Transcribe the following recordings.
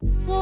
Walking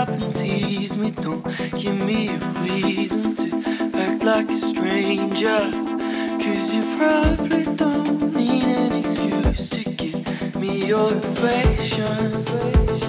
up and tease me. Don't give me a reason to act like a stranger. Cause you probably don't need an excuse to give me your affection.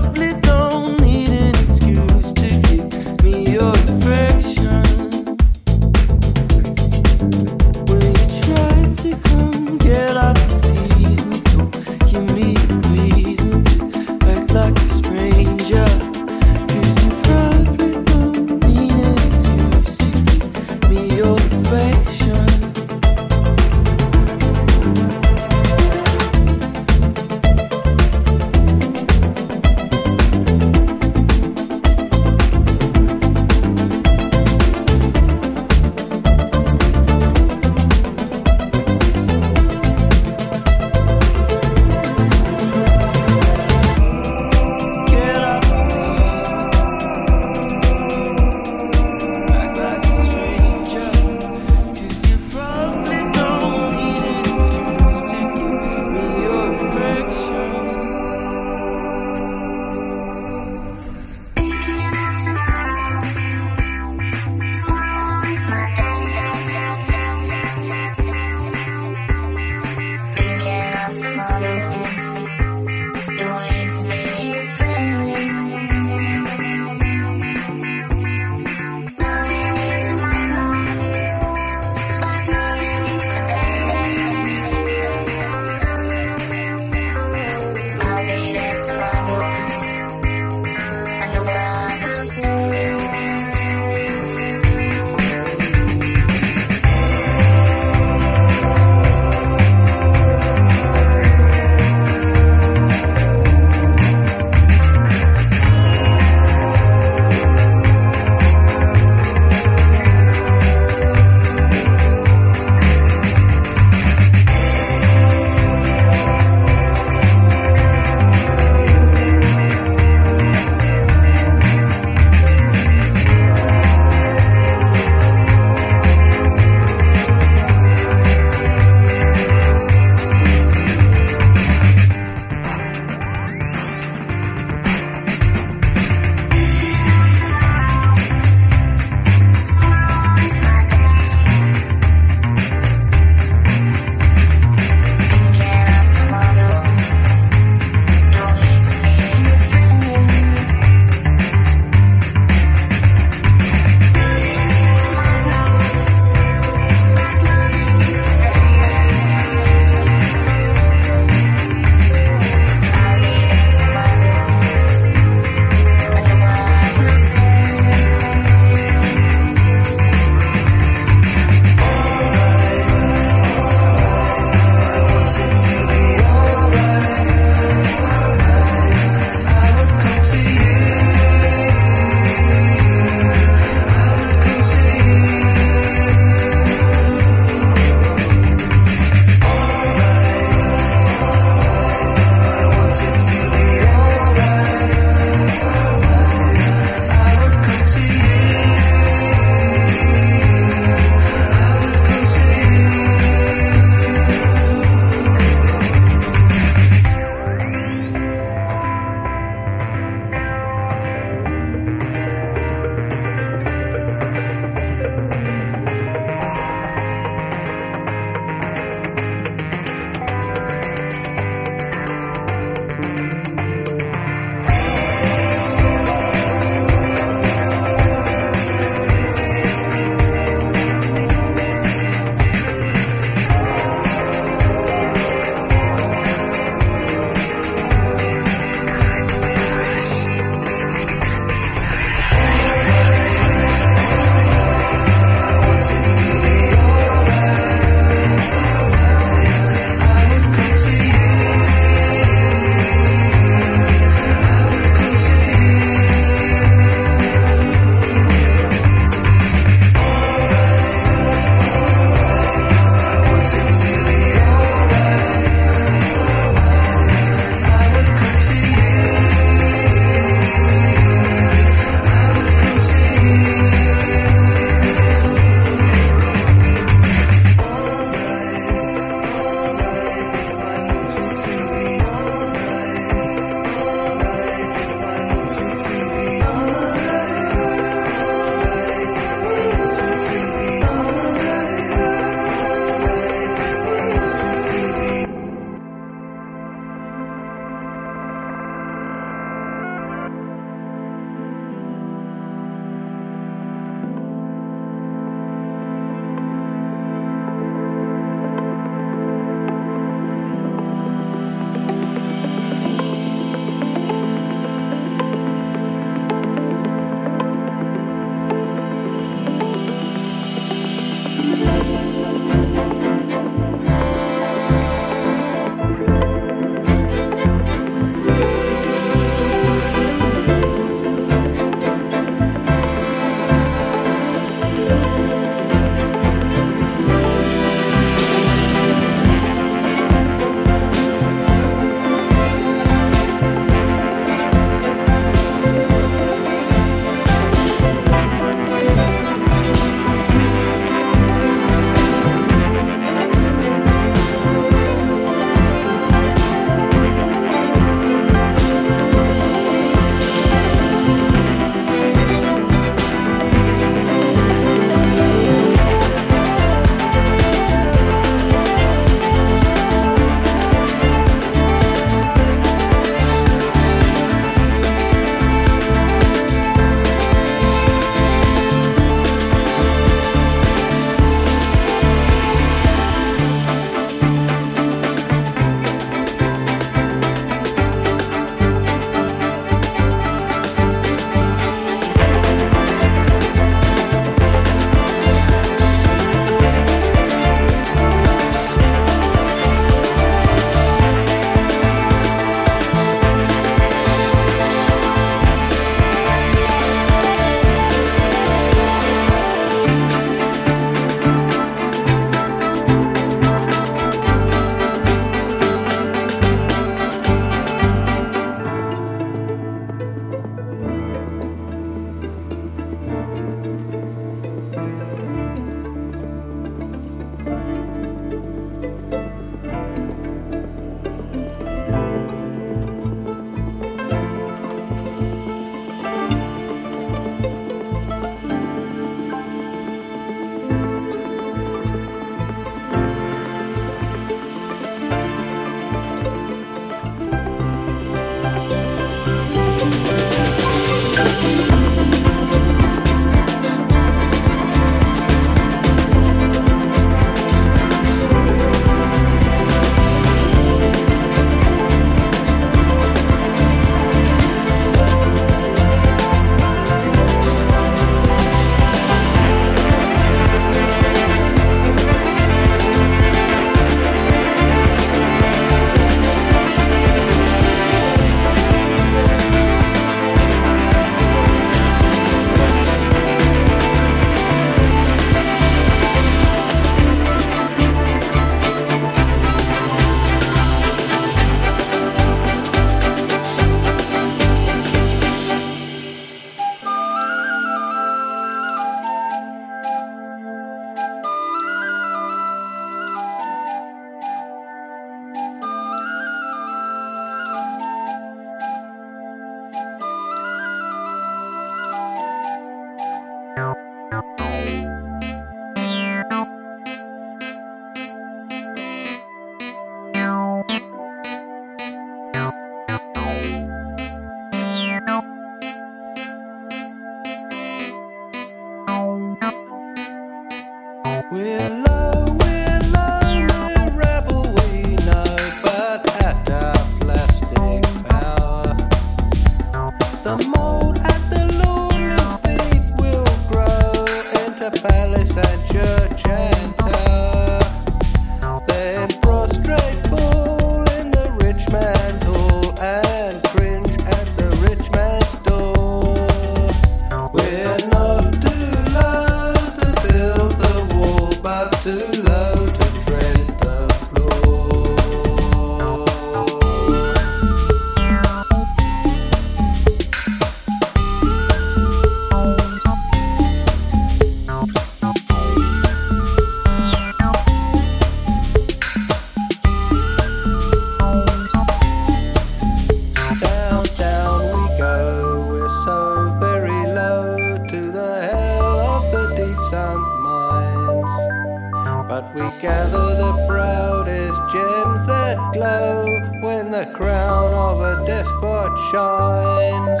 Gather the proudest gems that glow when the crown of a despot shines.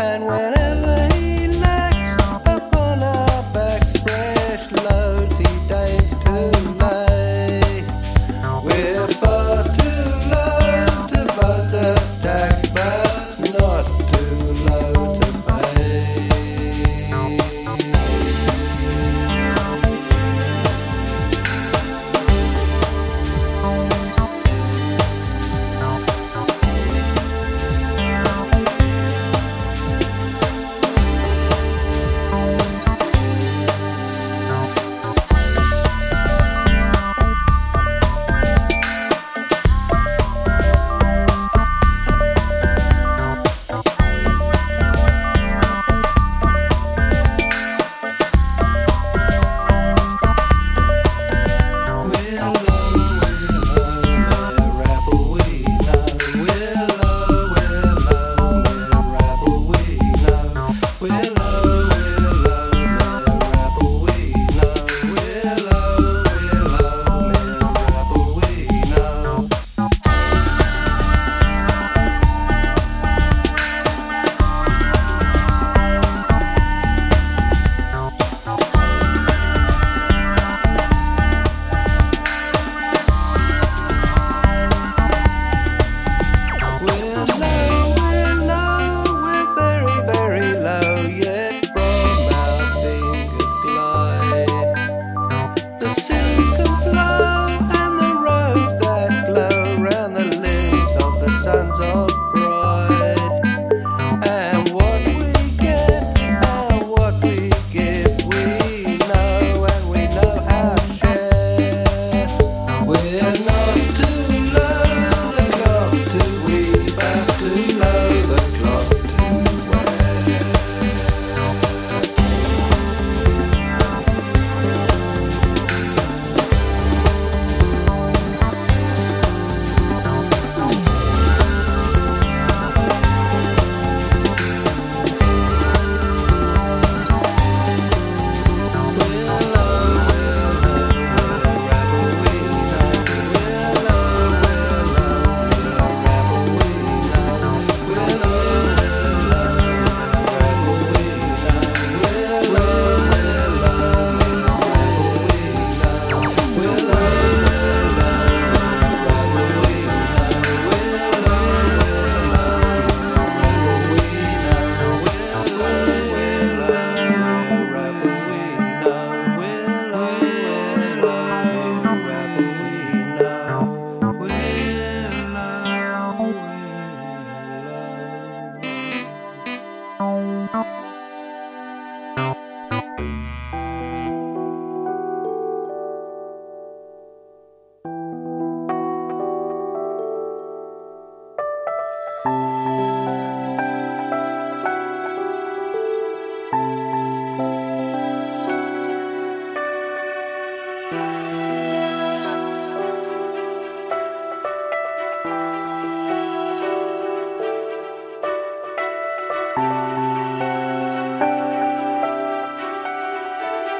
And whenever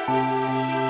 Música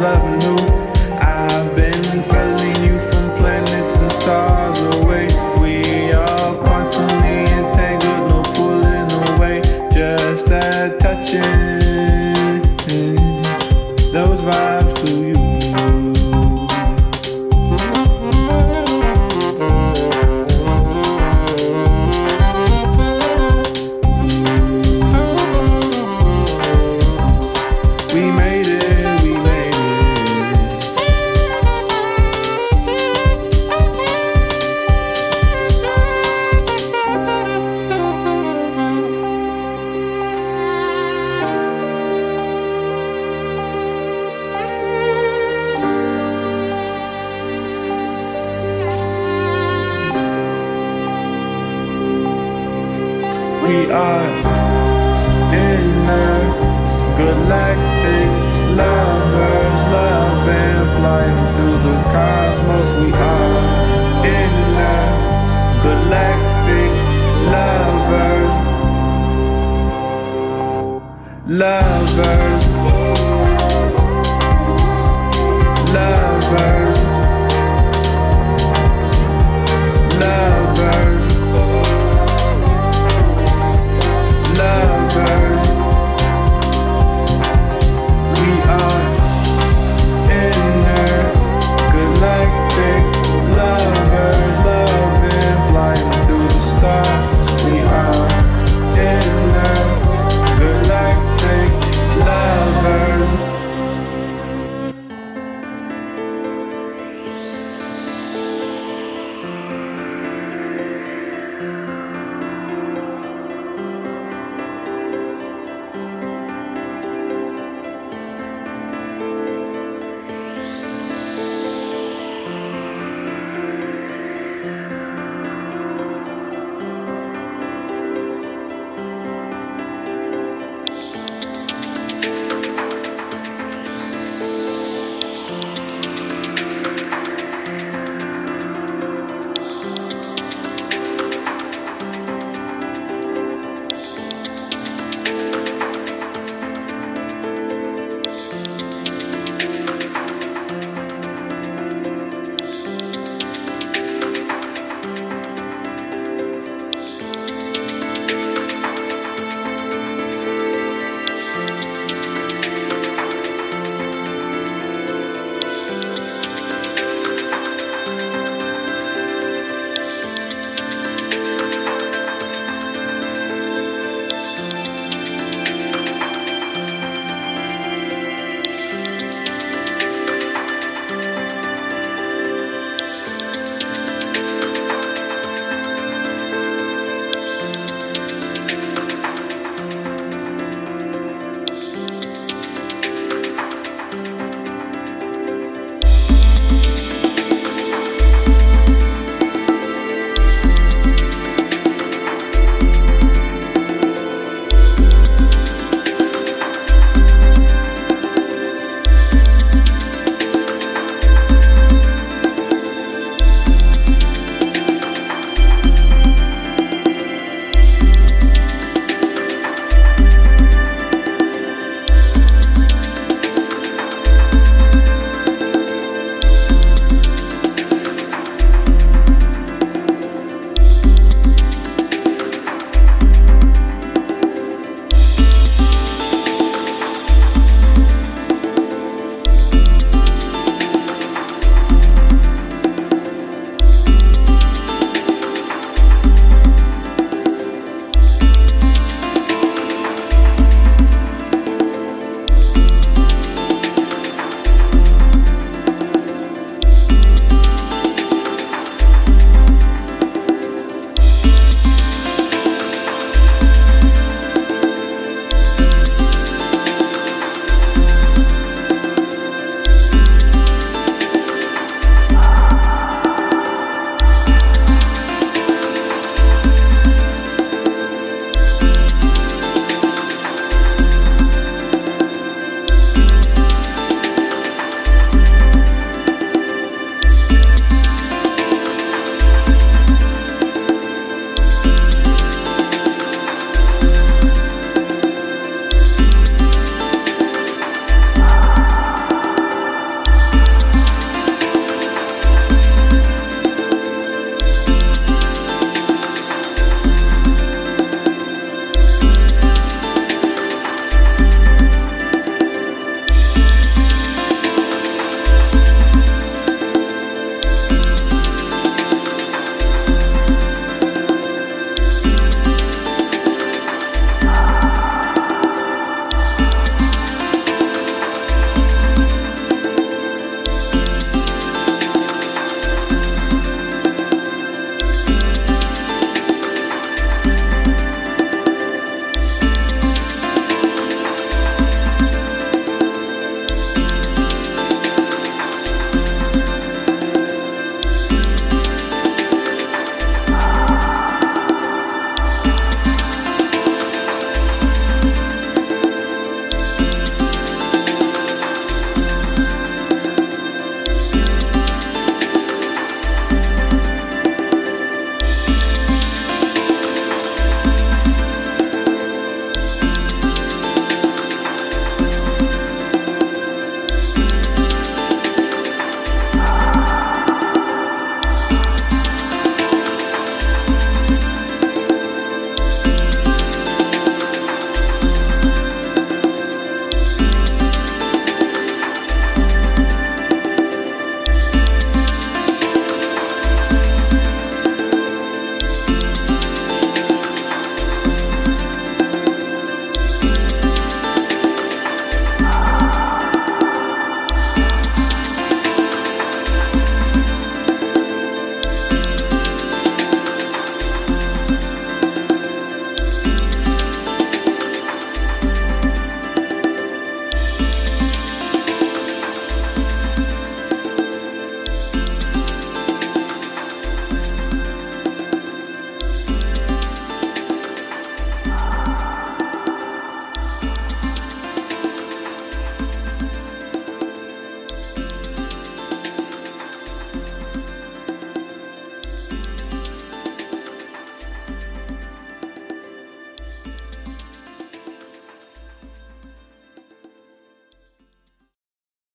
who's loving